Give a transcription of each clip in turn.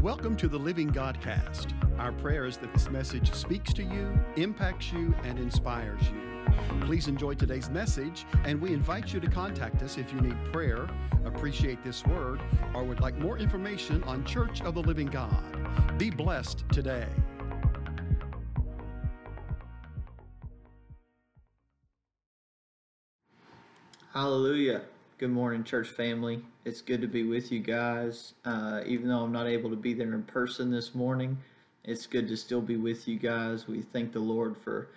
Welcome to the Living Godcast. Our prayer is that this message speaks to you, impacts you, and inspires you. Please enjoy today's message, and we invite you to contact us if you need prayer, appreciate this word, or would like more information on Church of the Living God. Be blessed today. Hallelujah. Good morning, church family. It's good to be with you guys. Uh, even though I'm not able to be there in person this morning, it's good to still be with you guys. We thank the Lord for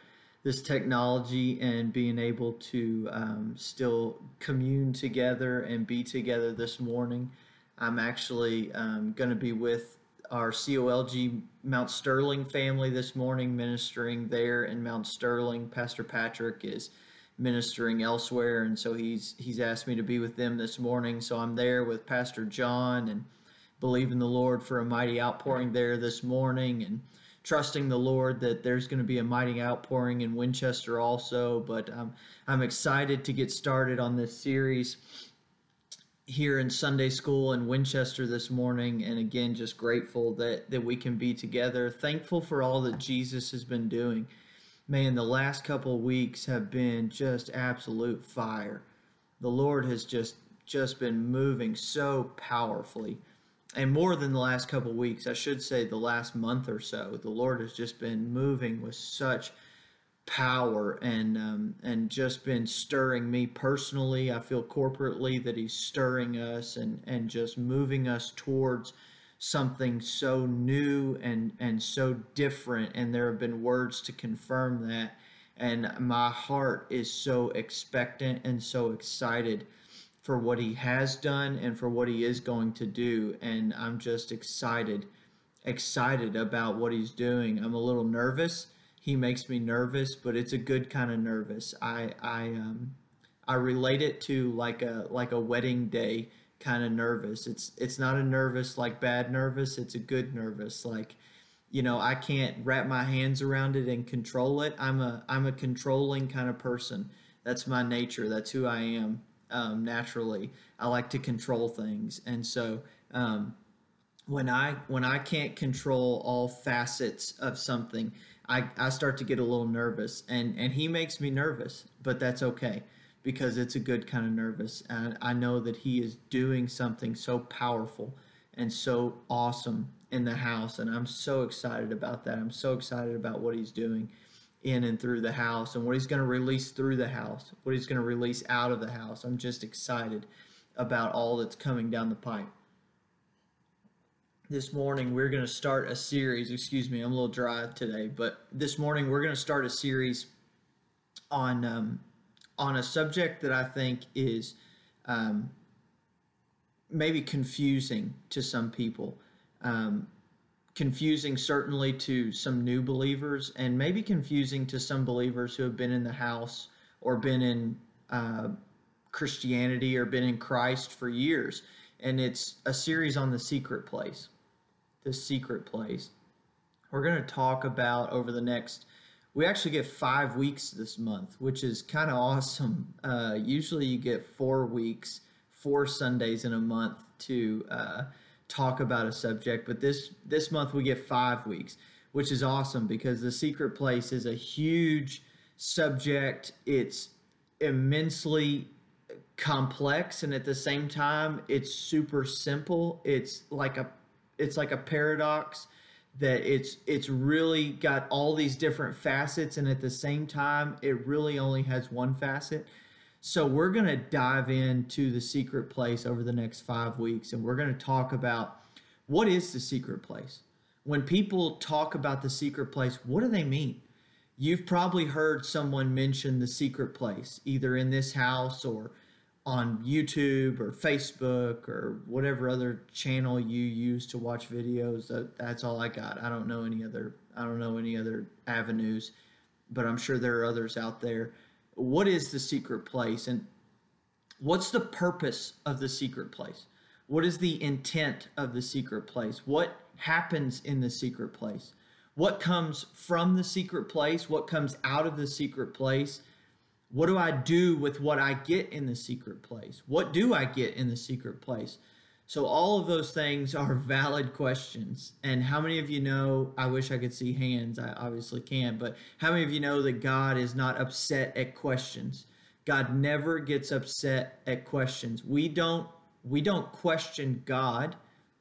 this technology and being able to um, still commune together and be together this morning. I'm actually um, going to be with our COLG Mount Sterling family this morning, ministering there in Mount Sterling. Pastor Patrick is ministering elsewhere, and so he's he's asked me to be with them this morning. So I'm there with Pastor John and believing the Lord for a mighty outpouring there this morning, and trusting the Lord that there's going to be a mighty outpouring in Winchester also. But um, I'm excited to get started on this series here in Sunday school in Winchester this morning, and again, just grateful that that we can be together. Thankful for all that Jesus has been doing man, the last couple weeks have been just absolute fire. The Lord has just just been moving so powerfully. And more than the last couple weeks, I should say the last month or so, the Lord has just been moving with such power and um, and just been stirring me personally. I feel corporately that He's stirring us and and just moving us towards something so new and and so different and there have been words to confirm that and my heart is so expectant and so excited for what he has done and for what he is going to do and I'm just excited excited about what he's doing. I'm a little nervous. He makes me nervous, but it's a good kind of nervous. I I um I relate it to like a like a wedding day kind of nervous. It's it's not a nervous like bad nervous. It's a good nervous. Like, you know, I can't wrap my hands around it and control it. I'm a I'm a controlling kind of person. That's my nature. That's who I am um, naturally. I like to control things, and so um, when I when I can't control all facets of something, I, I start to get a little nervous, and and he makes me nervous, but that's okay because it's a good kind of nervous. And I know that he is doing something so powerful and so awesome in the house. And I'm so excited about that. I'm so excited about what he's doing in and through the house and what he's going to release through the house, what he's going to release out of the house. I'm just excited about all that's coming down the pipe. This morning, we're going to start a series. Excuse me, I'm a little dry today, but this morning, we're going to start a series on um, on a subject that I think is um, maybe confusing to some people. Um, confusing certainly to some new believers, and maybe confusing to some believers who have been in the house or been in uh, Christianity or been in Christ for years. And it's a series on the secret place. The secret place. We're going to talk about over the next we actually get five weeks this month, which is kind of awesome. Uh, usually you get four weeks, four Sundays in a month to uh, talk about a subject, but this this month we get five weeks, which is awesome because the secret place is a huge subject. It's immensely complex and at the same time it's super simple. It's like a it's like a paradox that it's it's really got all these different facets and at the same time it really only has one facet. So we're going to dive into the secret place over the next five weeks and we're going to talk about what is the secret place. When people talk about the secret place what do they mean? You've probably heard someone mention the secret place either in this house or on YouTube or Facebook or whatever other channel you use to watch videos. That, that's all I got. I don't know any other. I don't know any other avenues, but I'm sure there are others out there. What is the secret place, and what's the purpose of the secret place? What is the intent of the secret place? What happens in the secret place? What comes from the secret place? What comes out of the secret place? What do I do with what I get in the secret place? What do I get in the secret place? So all of those things are valid questions. And how many of you know, I wish I could see hands, I obviously can't, but how many of you know that God is not upset at questions? God never gets upset at questions. We don't we don't question God.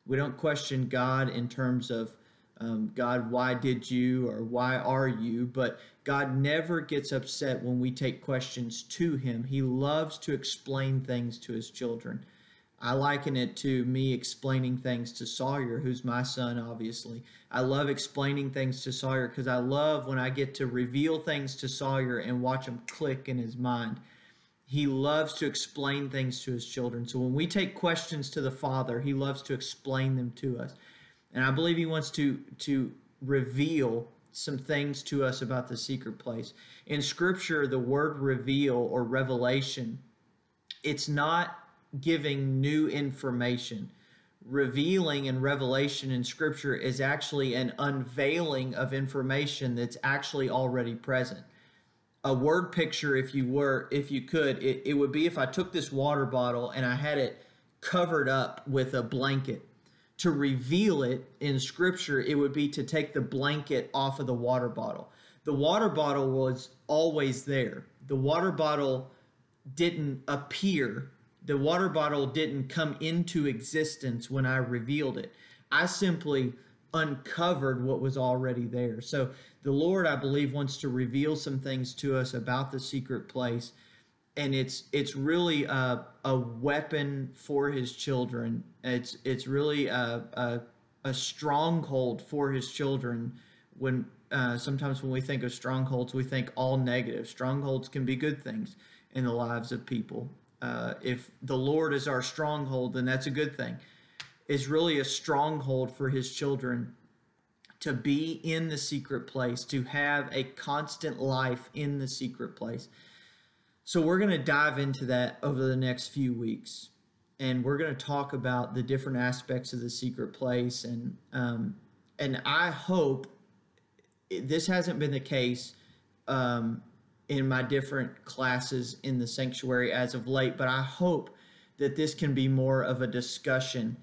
We don't question God in terms of um, God, why did you or why are you? But God never gets upset when we take questions to Him. He loves to explain things to His children. I liken it to me explaining things to Sawyer, who's my son, obviously. I love explaining things to Sawyer because I love when I get to reveal things to Sawyer and watch him click in his mind. He loves to explain things to his children. So when we take questions to the Father, he loves to explain them to us. And I believe he wants to, to reveal some things to us about the secret place. In Scripture, the word reveal or revelation, it's not giving new information. Revealing and revelation in Scripture is actually an unveiling of information that's actually already present. A word picture, if you were, if you could, it, it would be if I took this water bottle and I had it covered up with a blanket. To reveal it in Scripture, it would be to take the blanket off of the water bottle. The water bottle was always there. The water bottle didn't appear the water bottle didn't come into existence when I revealed it. I simply uncovered what was already there. So the Lord, I believe, wants to reveal some things to us about the secret place. And it's it's really a, a weapon for his children. It's it's really a, a, a stronghold for his children. When uh, sometimes when we think of strongholds, we think all negative. Strongholds can be good things in the lives of people uh, if the Lord is our stronghold, then that's a good thing. It's really a stronghold for his children to be in the secret place, to have a constant life in the secret place. So, we're going to dive into that over the next few weeks. And we're going to talk about the different aspects of the secret place. And, um, and I hope this hasn't been the case um, in my different classes in the sanctuary as of late, but I hope that this can be more of a discussion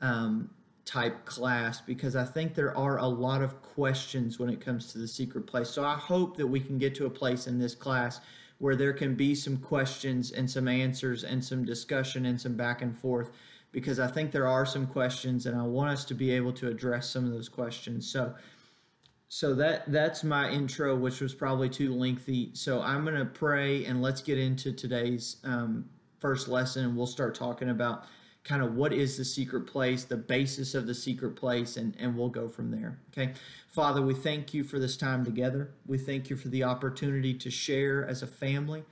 um, type class because I think there are a lot of questions when it comes to the secret place. So I hope that we can get to a place in this class where there can be some questions and some answers and some discussion and some back and forth because I think there are some questions and I want us to be able to address some of those questions. So so that that's my intro, which was probably too lengthy. So I'm gonna pray and let's get into today's um, first lesson, and we'll start talking about kind of what is the secret place, the basis of the secret place, and, and we'll go from there. Okay. Father, we thank you for this time together. We thank you for the opportunity to share as a family.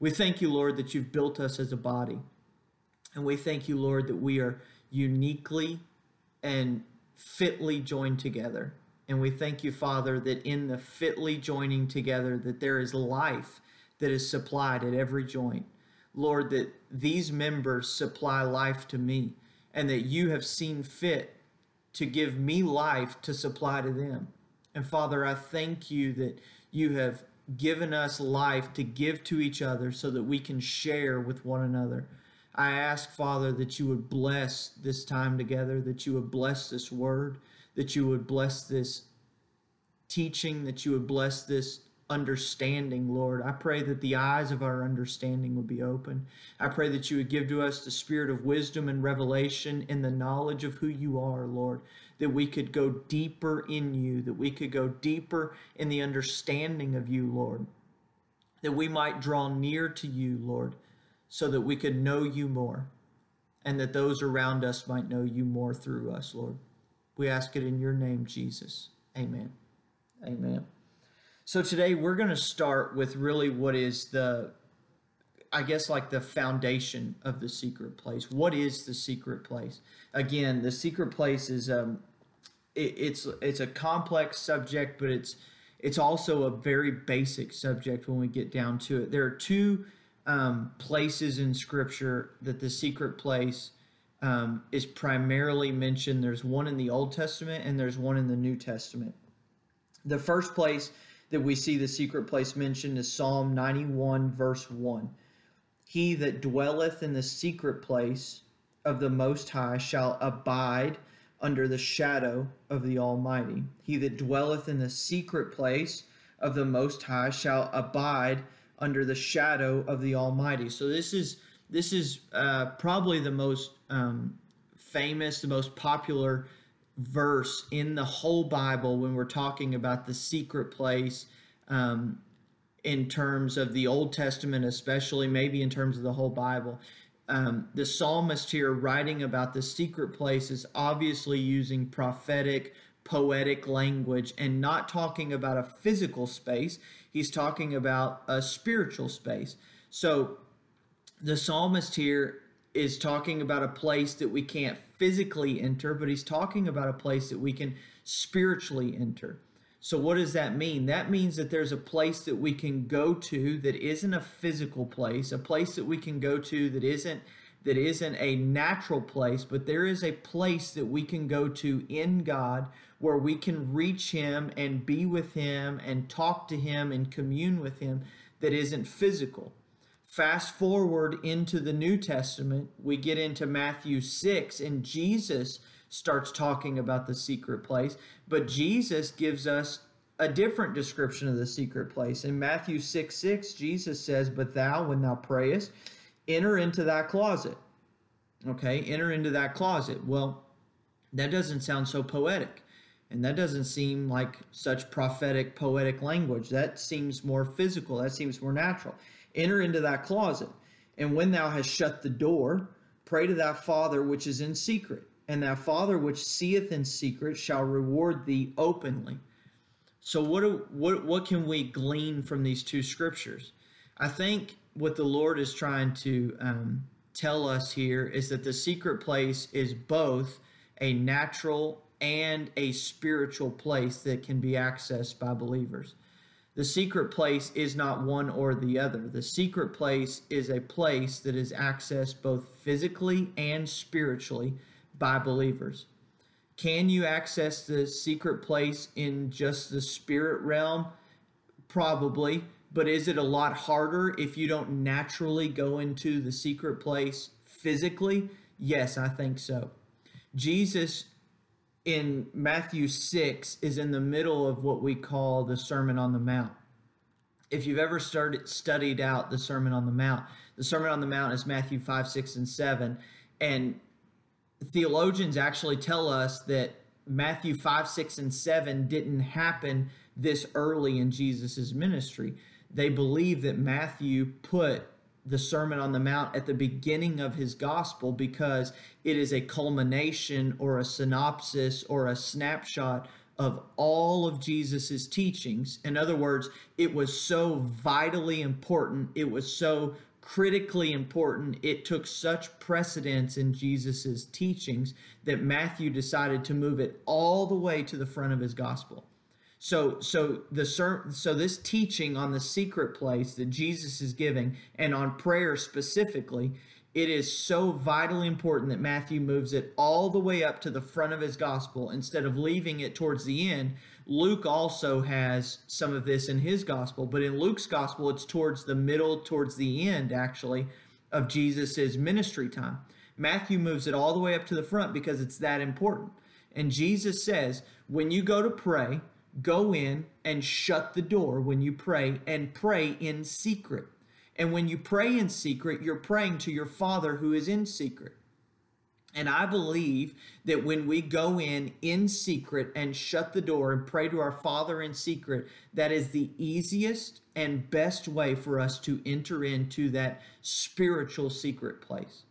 We thank you, Lord, that you've built us as a body. And we thank you, Lord, that we are uniquely and fitly joined together. And we thank you, Father, that in the fitly joining together, that there is life that is supplied at every joint. Lord, that these members supply life to me, and that you have seen fit to give me life to supply to them. And Father, I thank you that you have given us life to give to each other so that we can share with one another. I ask, Father, that you would bless this time together, that you would bless this word, that you would bless this teaching, that you would bless this understanding, Lord. I pray that the eyes of our understanding would be open. I pray that you would give to us the spirit of wisdom and revelation in the knowledge of who you are, Lord, that we could go deeper in you, that we could go deeper in the understanding of you, Lord, that we might draw near to you, Lord, so that we could know you more and that those around us might know you more through us, Lord. We ask it in your name, Jesus. Amen. Amen. So today we're going to start with really what is the, I guess, like the foundation of the secret place. What is the secret place? Again, the secret place is um, it, it's it's a complex subject, but it's it's also a very basic subject when we get down to it. There are two um, places in Scripture that the secret place um, is primarily mentioned. There's one in the Old Testament and there's one in the New Testament. The first place that we see the secret place mentioned is Psalm 91, verse 1. He that dwelleth in the secret place of the Most High shall abide under the shadow of the Almighty. He that dwelleth in the secret place of the Most High shall abide under the shadow of the Almighty. So this is this is uh, probably the most um, famous, the most popular verse in the whole Bible when we're talking about the secret place. Um, in terms of the Old Testament, especially, maybe in terms of the whole Bible. Um, the psalmist here writing about the secret place is obviously using prophetic, poetic language and not talking about a physical space. He's talking about a spiritual space. So the psalmist here is talking about a place that we can't physically enter, but he's talking about a place that we can spiritually enter. So, what does that mean? That means that there's a place that we can go to that isn't a physical place, a place that we can go to that isn't that isn't a natural place, but there is a place that we can go to in God where we can reach Him and be with Him and talk to Him and commune with Him that isn't physical. Fast forward into the New Testament, we get into Matthew 6, and Jesus starts talking about the secret place. But Jesus gives us a different description of the secret place. In Matthew 6 6, Jesus says, But thou, when thou prayest, enter into that closet. Okay, enter into that closet. Well, that doesn't sound so poetic. And that doesn't seem like such prophetic, poetic language. That seems more physical. That seems more natural. Enter into that closet. And when thou hast shut the door, pray to thy Father which is in secret and that Father which seeth in secret shall reward thee openly. So what do, what what can we glean from these two scriptures? I think what the Lord is trying to um, tell us here is that the secret place is both a natural and a spiritual place that can be accessed by believers. The secret place is not one or the other. The secret place is a place that is accessed both physically and spiritually by believers. Can you access the secret place in just the spirit realm? Probably. But is it a lot harder if you don't naturally go into the secret place physically? Yes, I think so. Jesus in Matthew 6 is in the middle of what we call the Sermon on the Mount. If you've ever started studied out the Sermon on the Mount, the Sermon on the Mount is Matthew 5, 6, and 7. And theologians actually tell us that Matthew 5, 6, and 7 didn't happen this early in Jesus' ministry. They believe that Matthew put the Sermon on the Mount at the beginning of his gospel because it is a culmination or a synopsis or a snapshot of all of Jesus's teachings. In other words, it was so vitally important, it was so critically important. It took such precedence in Jesus's teachings that Matthew decided to move it all the way to the front of his gospel. So, so the so this teaching on the secret place that Jesus is giving, and on prayer specifically, it is so vitally important that Matthew moves it all the way up to the front of his gospel instead of leaving it towards the end Luke also has some of this in his gospel, but in Luke's gospel, it's towards the middle, towards the end, actually, of Jesus's ministry time. Matthew moves it all the way up to the front because it's that important. And Jesus says, when you go to pray, go in and shut the door when you pray and pray in secret. And when you pray in secret, you're praying to your Father who is in secret. And I believe that when we go in in secret and shut the door and pray to our Father in secret, that is the easiest and best way for us to enter into that spiritual secret place.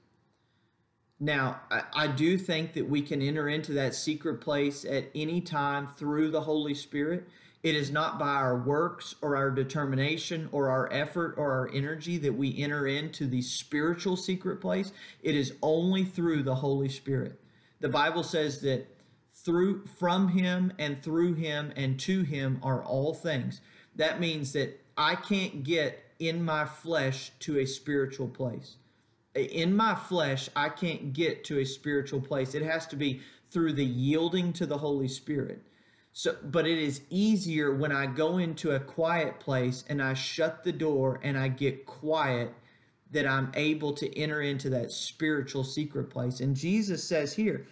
Now, I, I, do think that we can enter into that secret place at any time through the Holy Spirit. It is not by our works or our determination or our effort or our energy that we enter into the spiritual secret place. It is only through the Holy Spirit. The Bible says that through from him and through him and to him are all things. That means that I can't get in my flesh to a spiritual place. In my flesh, I can't get to a spiritual place. It has to be through the yielding to the Holy Spirit. So, but it is easier when I go into a quiet place and I shut the door and I get quiet that I'm able to enter into that spiritual secret place. And Jesus says here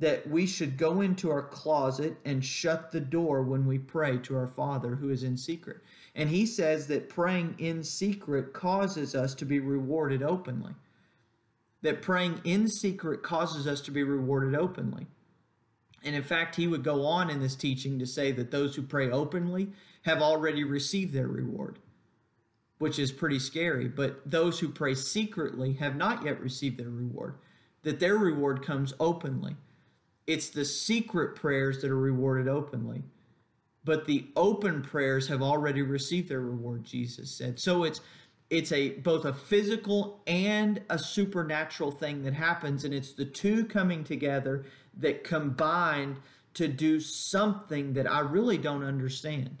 that we should go into our closet and shut the door when we pray to our Father who is in secret. And he says that praying in secret causes us to be rewarded openly. That praying in secret causes us to be rewarded openly. And in fact, he would go on in this teaching to say that those who pray openly have already received their reward which is pretty scary. But those who pray secretly have not yet received their reward, that their reward comes openly. It's the secret prayers that are rewarded openly. But the open prayers have already received their reward, Jesus said. So it's it's a both a physical and a supernatural thing that happens and it's the two coming together that combined to do something that I really don't understand.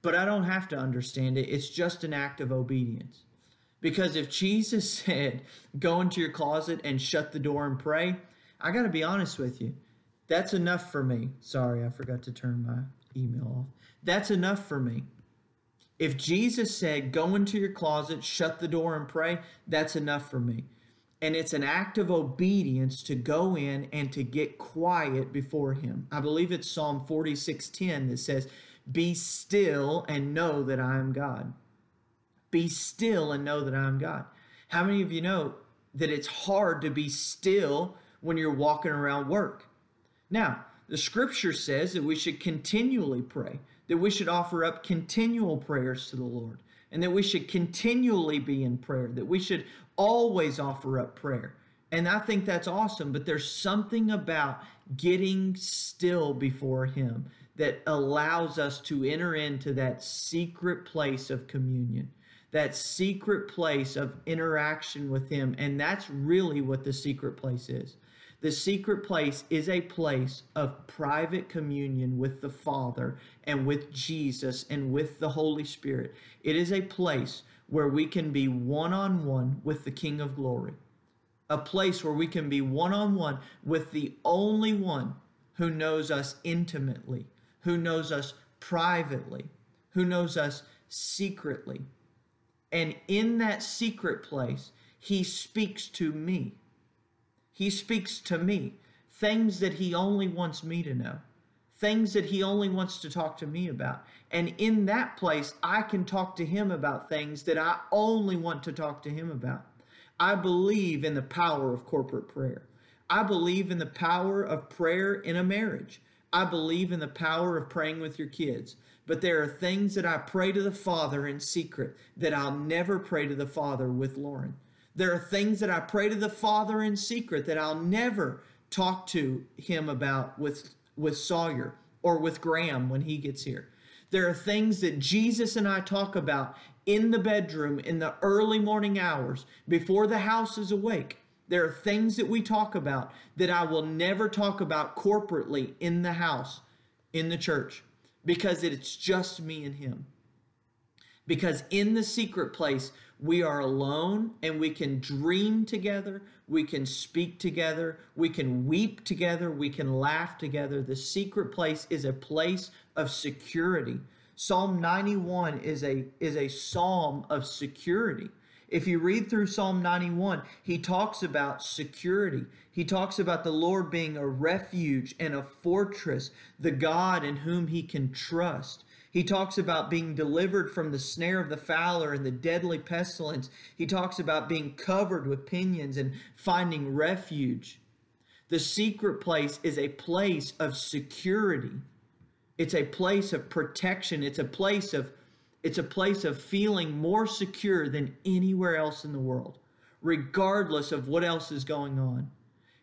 But I don't have to understand it. It's just an act of obedience. Because if Jesus said, go into your closet and shut the door and pray, I got to be honest with you. That's enough for me. Sorry, I forgot to turn my email off. That's enough for me. If Jesus said, go into your closet, shut the door, and pray, that's enough for me. And it's an act of obedience to go in and to get quiet before Him. I believe it's Psalm 46:10 that says, be still and know that I am God. Be still and know that I am God. How many of you know that it's hard to be still when you're walking around work? Now, the scripture says that we should continually pray, that we should offer up continual prayers to the Lord, and that we should continually be in prayer, that we should always offer up prayer. And I think that's awesome, but there's something about getting still before Him that allows us to enter into that secret place of communion, that secret place of interaction with Him. And that's really what the secret place is. The secret place is a place of private communion with the Father and with Jesus and with the Holy Spirit. It is a place where we can be one on one with the King of Glory, a place where we can be one on one with the only one who knows us intimately, who knows us privately, who knows us secretly. And in that secret place, he speaks to me. He speaks to me things that he only wants me to know, things that he only wants to talk to me about. And in that place, I can talk to him about things that I only want to talk to him about. I believe in the power of corporate prayer. I believe in the power of prayer in a marriage. I believe in the power of praying with your kids, but there are things that I pray to the Father in secret that I'll never pray to the Father with Lauren. There are things that I pray to the Father in secret that I'll never talk to him about with, with Sawyer or with Graham when he gets here. There are things that Jesus and I talk about in the bedroom in the early morning hours before the house is awake there are things that we talk about that I will never talk about corporately in the house, in the church, because it's just me and him. Because in the secret place, we are alone and we can dream together, we can speak together, we can weep together, we can laugh together. The secret place is a place of security. Psalm 91 is a is a psalm of security. If you read through Psalm 91, he talks about security. He talks about the Lord being a refuge and a fortress, the God in whom he can trust. He talks about being delivered from the snare of the fowler and the deadly pestilence. He talks about being covered with pinions and finding refuge. The secret place is a place of security. It's a place of protection. It's a place of it's a place of feeling more secure than anywhere else in the world, regardless of what else is going on.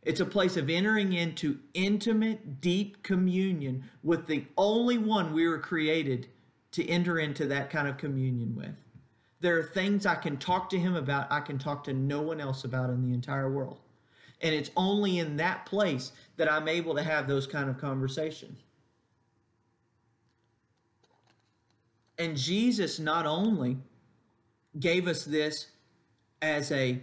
It's a place of entering into intimate, deep communion with the only one we were created to enter into that kind of communion with. There are things I can talk to him about, I can talk to no one else about in the entire world. And it's only in that place that I'm able to have those kind of conversations. And Jesus not only gave us this as a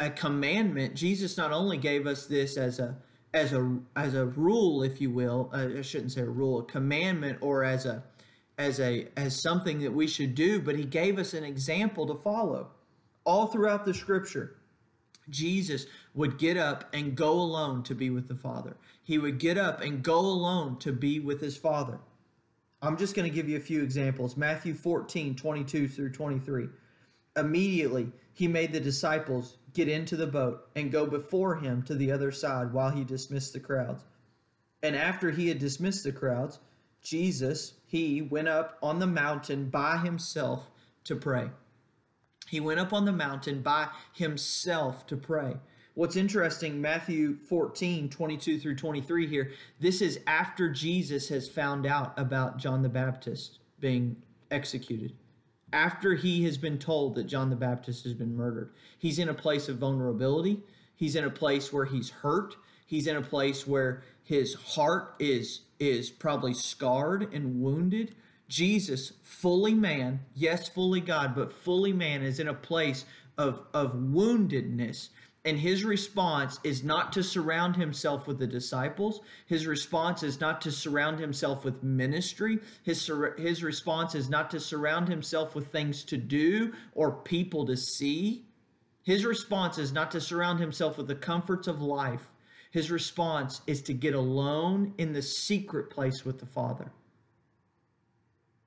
a commandment, Jesus not only gave us this as a as a as a rule, if you will, uh, I shouldn't say a rule, a commandment, or as a as a as something that we should do, but he gave us an example to follow. All throughout the scripture, Jesus would get up and go alone to be with the Father. He would get up and go alone to be with his Father. I'm just going to give you a few examples. Matthew 14, 22 through 23. Immediately, he made the disciples get into the boat and go before him to the other side while he dismissed the crowds. And after he had dismissed the crowds, Jesus, he went up on the mountain by himself to pray. He went up on the mountain by himself to pray. What's interesting, Matthew 14, 22 through 23 here, this is after Jesus has found out about John the Baptist being executed. After he has been told that John the Baptist has been murdered, he's in a place of vulnerability. He's in a place where he's hurt. He's in a place where his heart is is probably scarred and wounded. Jesus, fully man, yes, fully God, but fully man, is in a place of, of woundedness. And his response is not to surround himself with the disciples. His response is not to surround himself with ministry. His, his response is not to surround himself with things to do or people to see. His response is not to surround himself with the comforts of life. His response is to get alone in the secret place with the Father,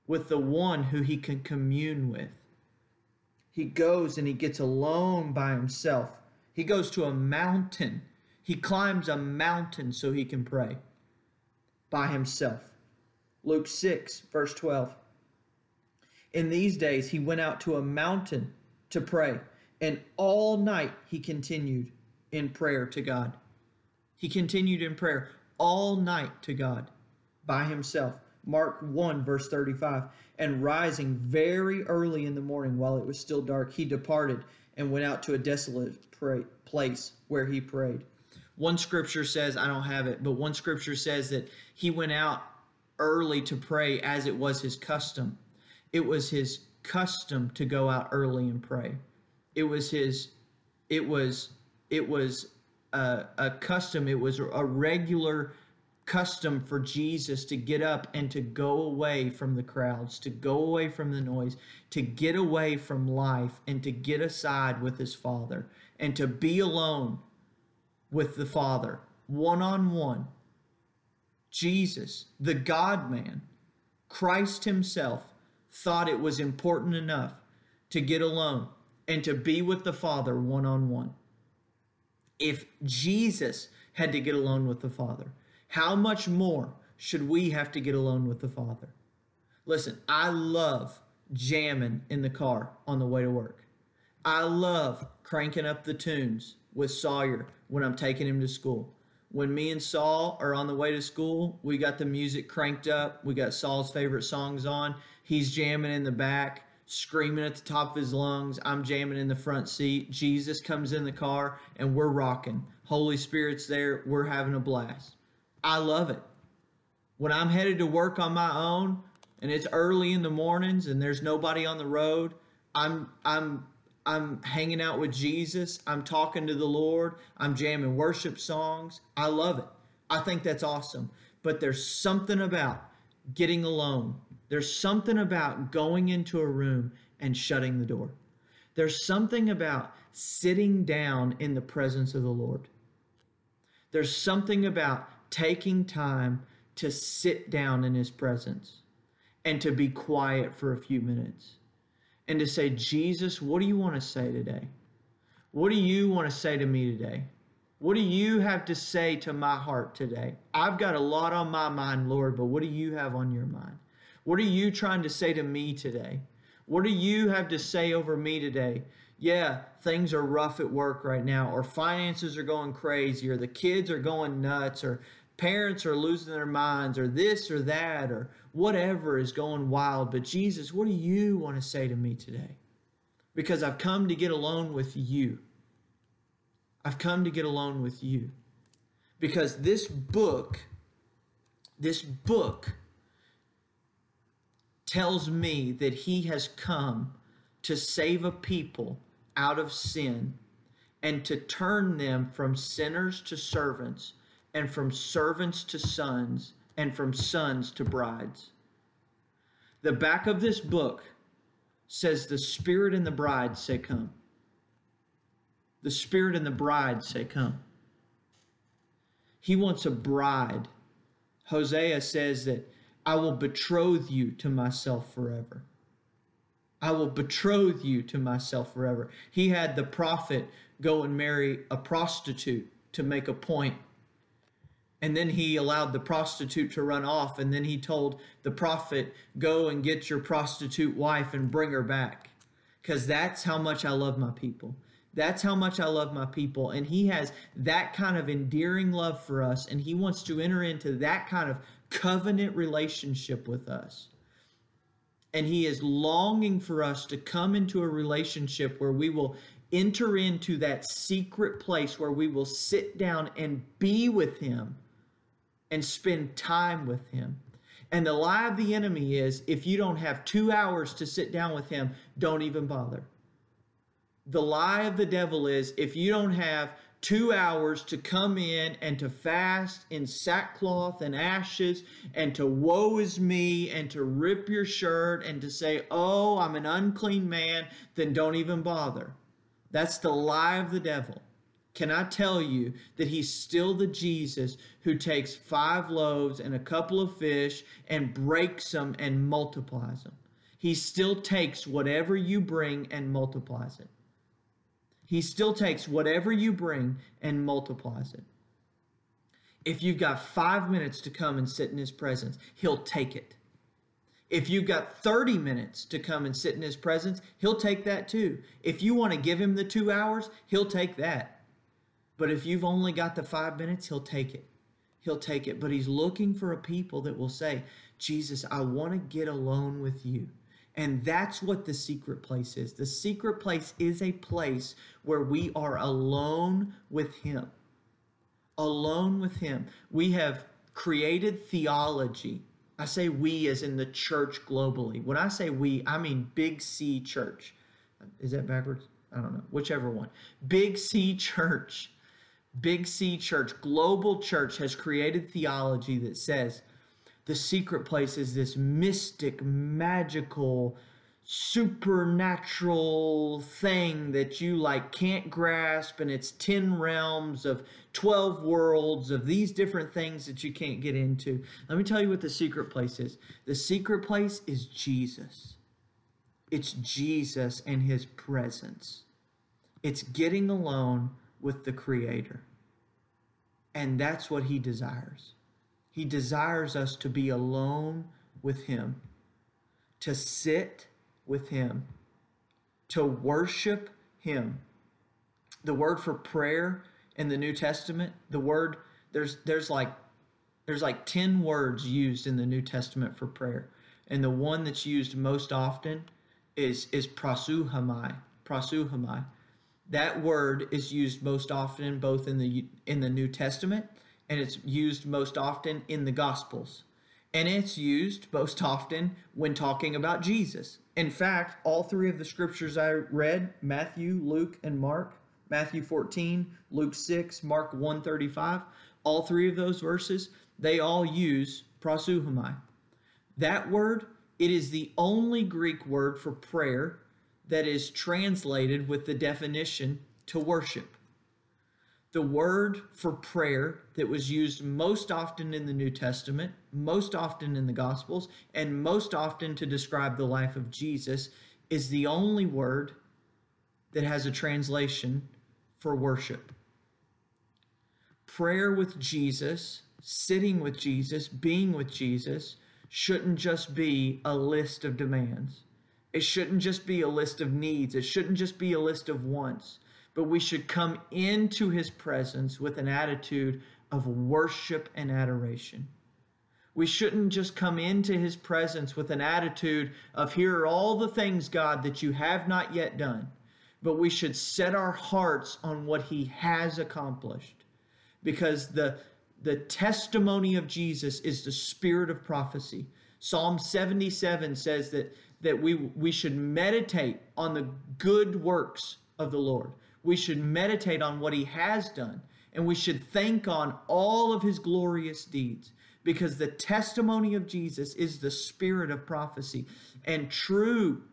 with the one who he can commune with. He goes and he gets alone by himself. He goes to a mountain. He climbs a mountain so he can pray by himself. Luke 6, verse 12. In these days, he went out to a mountain to pray, and all night he continued in prayer to God. He continued in prayer all night to God by himself. Mark 1, verse 35. And rising very early in the morning while it was still dark, he departed and went out to a desolate place where he prayed. One scripture says, I don't have it, but one scripture says that he went out early to pray as it was his custom. It was his custom to go out early and pray. It was his, it was, it was a, a custom, it was a regular custom for Jesus to get up and to go away from the crowds, to go away from the noise, to get away from life and to get aside with his Father and to be alone with the Father, one on one. Jesus, the God man, Christ Himself, thought it was important enough to get alone and to be with the Father one on one if Jesus had to get alone with the Father, how much more should we have to get alone with the Father? Listen, I love jamming in the car on the way to work. I love cranking up the tunes with Sawyer when I'm taking him to school. When me and Saul are on the way to school, we got the music cranked up. We got Saul's favorite songs on. He's jamming in the back screaming at the top of his lungs. I'm jamming in the front seat. Jesus comes in the car and we're rocking. Holy Spirit's there. We're having a blast. I love it. When I'm headed to work on my own and it's early in the mornings and there's nobody on the road, I'm I'm I'm hanging out with Jesus. I'm talking to the Lord. I'm jamming worship songs. I love it. I think that's awesome. But there's something about getting alone there's something about going into a room and shutting the door. There's something about sitting down in the presence of the Lord. There's something about taking time to sit down in His presence and to be quiet for a few minutes and to say, Jesus, what do you want to say today? What do you want to say to me today? What do you have to say to my heart today? I've got a lot on my mind, Lord, but what do you have on your mind? What are you trying to say to me today? What do you have to say over me today? Yeah, things are rough at work right now, or finances are going crazy, or the kids are going nuts, or parents are losing their minds, or this or that, or whatever is going wild. But Jesus, what do you want to say to me today? Because I've come to get alone with you. I've come to get alone with you. Because this book, this book, tells me that he has come to save a people out of sin and to turn them from sinners to servants and from servants to sons and from sons to brides. The back of this book says the Spirit and the bride say, Come. The Spirit and the bride say, Come. He wants a bride. Hosea says that I will betroth you to myself forever. I will betroth you to myself forever. He had the prophet go and marry a prostitute to make a point. And then he allowed the prostitute to run off. And then he told the prophet, Go and get your prostitute wife and bring her back. Because that's how much I love my people. That's how much I love my people. And he has that kind of endearing love for us. And he wants to enter into that kind of covenant relationship with us. And he is longing for us to come into a relationship where we will enter into that secret place where we will sit down and be with him and spend time with him. And the lie of the enemy is if you don't have two hours to sit down with him, don't even bother. The lie of the devil is if you don't have two hours to come in and to fast in sackcloth and ashes and to woe is me and to rip your shirt and to say, oh, I'm an unclean man, then don't even bother. That's the lie of the devil. Can I tell you that he's still the Jesus who takes five loaves and a couple of fish and breaks them and multiplies them? He still takes whatever you bring and multiplies it. He still takes whatever you bring and multiplies it. If you've got five minutes to come and sit in his presence, he'll take it. If you've got 30 minutes to come and sit in his presence, he'll take that too. If you want to give him the two hours, he'll take that. But if you've only got the five minutes, he'll take it. He'll take it. But he's looking for a people that will say, Jesus, I want to get alone with you. And that's what the secret place is. The secret place is a place where we are alone with Him. Alone with Him. We have created theology. I say we as in the church globally. When I say we, I mean Big C Church. Is that backwards? I don't know. Whichever one. Big C Church. Big C Church, global church has created theology that says the secret place is this mystic, magical, supernatural thing that you like can't grasp and it's 10 realms of 12 worlds of these different things that you can't get into. Let me tell you what the secret place is. The secret place is Jesus. It's Jesus and his presence. It's getting alone with the creator. And that's what he desires. He desires us to be alone with Him, to sit with Him, to worship Him. The word for prayer in the New Testament, the word there's there's like there's like 10 words used in the New Testament for prayer. And the one that's used most often is is proseuchomai. Proseuchomai. That word is used most often both in the in the New Testament and it's used most often in the Gospels. And it's used most often when talking about Jesus. In fact, all three of the scriptures I read Matthew, Luke, and Mark Matthew 14, Luke 6, Mark 135 all three of those verses, they all use proseuchomai. That word, it is the only Greek word for prayer that is translated with the definition to worship the word for prayer that was used most often in the New Testament, most often in the Gospels, and most often to describe the life of Jesus is the only word that has a translation for worship. Prayer with Jesus, sitting with Jesus, being with Jesus, shouldn't just be a list of demands. It shouldn't just be a list of needs. It shouldn't just be a list of wants but we should come into his presence with an attitude of worship and adoration. We shouldn't just come into his presence with an attitude of, here are all the things, God, that you have not yet done. But we should set our hearts on what he has accomplished. Because the, the testimony of Jesus is the spirit of prophecy. Psalm 77 says that, that we, we should meditate on the good works of the Lord we should meditate on what he has done and we should think on all of his glorious deeds because the testimony of Jesus is the spirit of prophecy and true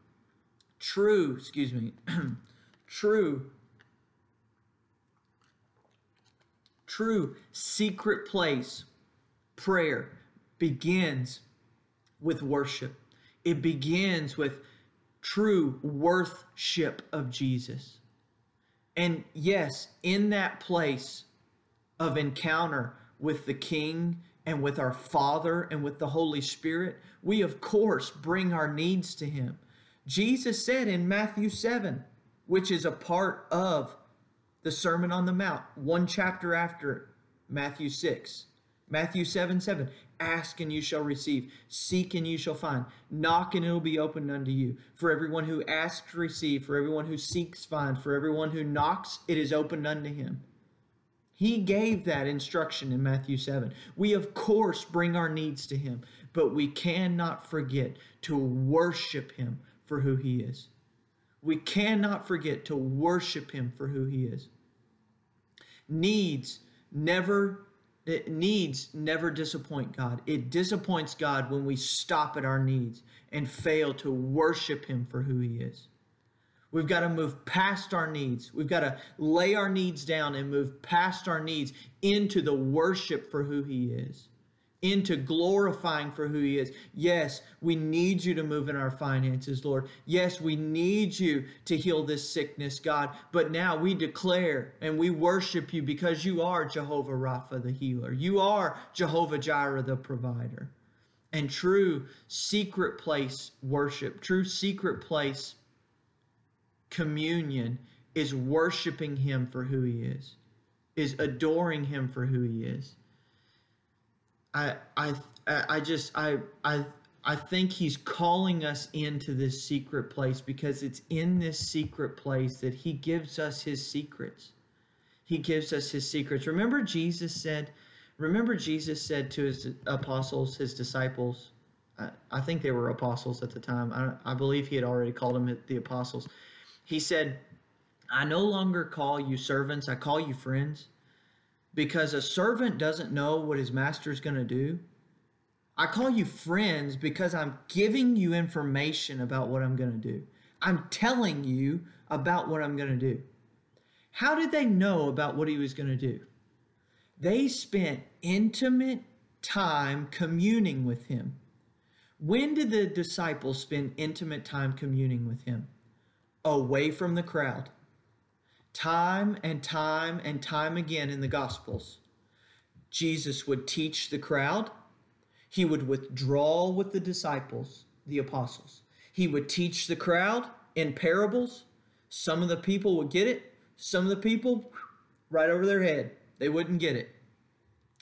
true excuse me true True secret place prayer begins with worship. It begins with true worship of Jesus. And yes, in that place of encounter with the King and with our Father and with the Holy Spirit, we of course bring our needs to Him. Jesus said in Matthew 7, which is a part of the Sermon on the Mount, one chapter after Matthew 6. Matthew 7 7. Ask and you shall receive. Seek and you shall find. Knock and it will be opened unto you. For everyone who asks, receive. For everyone who seeks, finds. For everyone who knocks, it is opened unto him. He gave that instruction in Matthew 7. We, of course, bring our needs to him, but we cannot forget to worship him for who he is. We cannot forget to worship him for who he is. Needs never it needs never disappoint God. It disappoints God when we stop at our needs and fail to worship him for who he is. We've got to move past our needs. We've got to lay our needs down and move past our needs into the worship for who he is into glorifying for who He is. Yes, we need you to move in our finances, Lord. Yes, we need you to heal this sickness, God. But now we declare and we worship you because you are Jehovah Rapha, the healer. You are Jehovah Jireh, the provider. And true secret place worship, true secret place communion is worshiping Him for who He is, is adoring Him for who He is. I I I just I I I think he's calling us into this secret place because it's in this secret place that he gives us his secrets. He gives us his secrets. Remember Jesus said, remember Jesus said to his apostles, his disciples, I, I think they were apostles at the time. I, I believe he had already called them the apostles. He said, I no longer call you servants, I call you friends because a servant doesn't know what his master is going to do. I call you friends because I'm giving you information about what I'm going to do. I'm telling you about what I'm going to do. How did they know about what he was going to do? They spent intimate time communing with him. When did the disciples spend intimate time communing with him? Away from the crowd time and time and time again in the Gospels. Jesus would teach the crowd, he would withdraw with the disciples, the apostles. He would teach the crowd in parables. Some of the people would get it, some of the people right over their head. They wouldn't get it.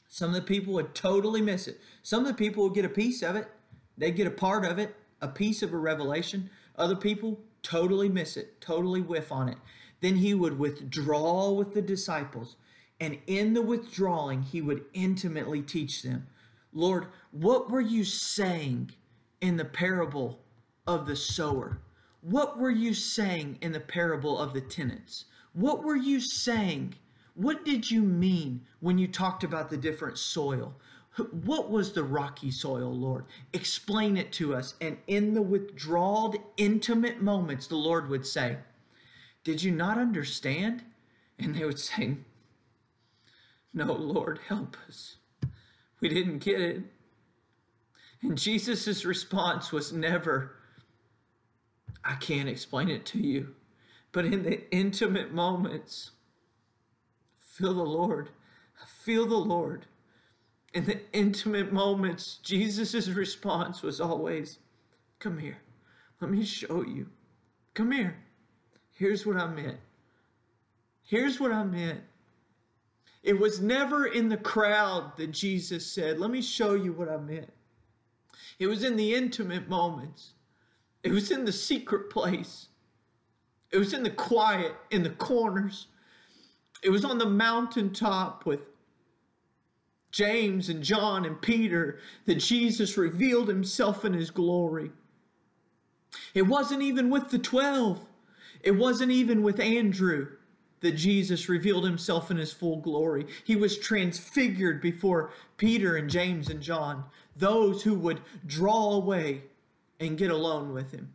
Some of the people would totally miss it. Some of the people would get a piece of it. They'd get a part of it, a piece of a revelation. Other people totally miss it, totally whiff on it. Then he would withdraw with the disciples, and in the withdrawing, he would intimately teach them Lord, what were you saying in the parable of the sower? What were you saying in the parable of the tenants? What were you saying? What did you mean when you talked about the different soil? What was the rocky soil, Lord? Explain it to us. And in the withdrawed, intimate moments, the Lord would say, did you not understand? And they would say, No, Lord, help us. We didn't get it. And Jesus' response was never, I can't explain it to you. But in the intimate moments, feel the Lord. Feel the Lord. In the intimate moments, Jesus' response was always, Come here. Let me show you. Come here. Here's what I meant. Here's what I meant. It was never in the crowd that Jesus said, Let me show you what I meant. It was in the intimate moments, it was in the secret place, it was in the quiet, in the corners, it was on the mountaintop with James and John and Peter that Jesus revealed himself in his glory. It wasn't even with the 12. It wasn't even with Andrew that Jesus revealed himself in his full glory. He was transfigured before Peter and James and John, those who would draw away and get alone with him,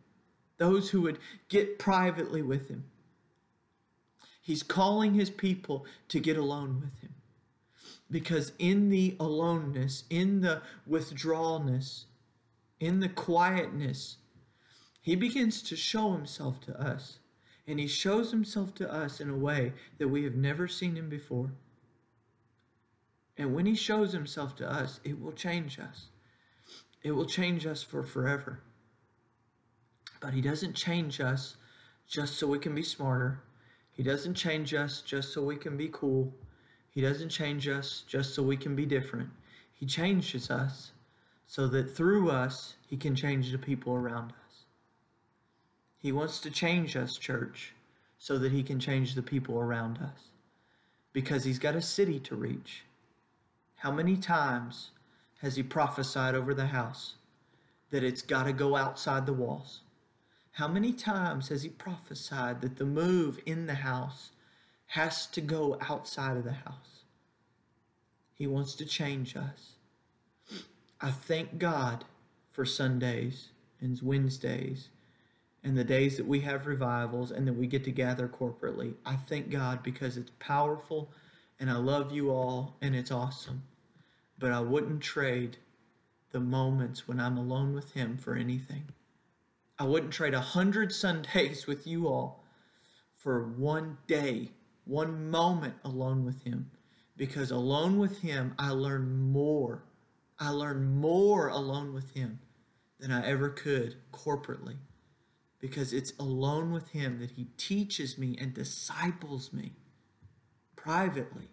those who would get privately with him. He's calling his people to get alone with him. Because in the aloneness, in the withdrawalness, in the quietness, he begins to show himself to us. And he shows himself to us in a way that we have never seen him before. And when he shows himself to us, it will change us. It will change us for forever. But he doesn't change us just so we can be smarter. He doesn't change us just so we can be cool. He doesn't change us just so we can be different. He changes us so that through us, he can change the people around us. He wants to change us, church, so that he can change the people around us. Because he's got a city to reach. How many times has he prophesied over the house that it's got to go outside the walls? How many times has he prophesied that the move in the house has to go outside of the house? He wants to change us. I thank God for Sundays and Wednesdays and the days that we have revivals and that we get to gather corporately. I thank God because it's powerful and I love you all and it's awesome. But I wouldn't trade the moments when I'm alone with Him for anything. I wouldn't trade a hundred Sundays with you all for one day, one moment alone with Him. Because alone with Him, I learn more. I learn more alone with Him than I ever could corporately. Because it's alone with Him that He teaches me and disciples me privately.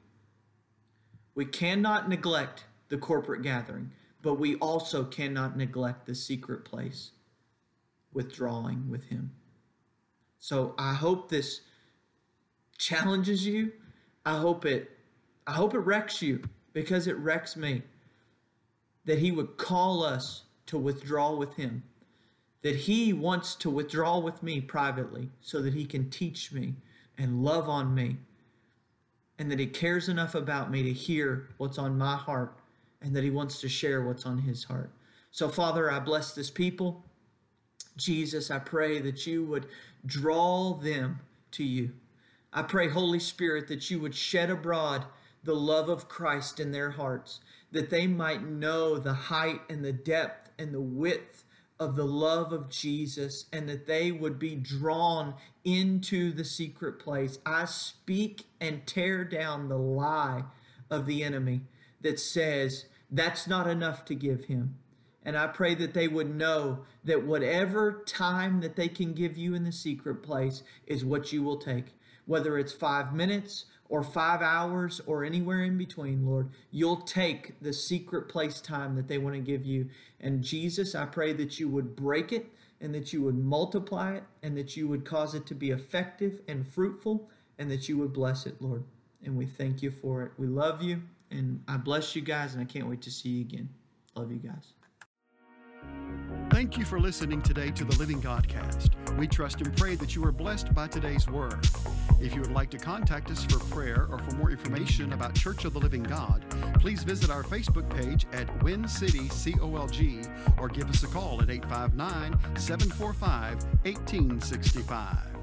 We cannot neglect the corporate gathering, but we also cannot neglect the secret place withdrawing with him. So I hope this challenges you. I hope it I hope it wrecks you because it wrecks me. That he would call us to withdraw with him. That he wants to withdraw with me privately so that he can teach me and love on me. And that he cares enough about me to hear what's on my heart and that he wants to share what's on his heart. So, Father, I bless this people. Jesus, I pray that you would draw them to you. I pray, Holy Spirit, that you would shed abroad the love of Christ in their hearts, that they might know the height and the depth and the width of the love of Jesus, and that they would be drawn into the secret place. I speak and tear down the lie of the enemy that says that's not enough to give him. And I pray that they would know that whatever time that they can give you in the secret place is what you will take. Whether it's five minutes or five hours or anywhere in between, Lord, you'll take the secret place time that they want to give you. And Jesus, I pray that you would break it and that you would multiply it and that you would cause it to be effective and fruitful and that you would bless it, Lord. And we thank you for it. We love you and I bless you guys and I can't wait to see you again. Love you guys. Thank you for listening today to the Living Godcast. We trust and pray that you are blessed by today's word. If you would like to contact us for prayer or for more information about Church of the Living God, please visit our Facebook page at Win City COLG or give us a call at 859 745 1865.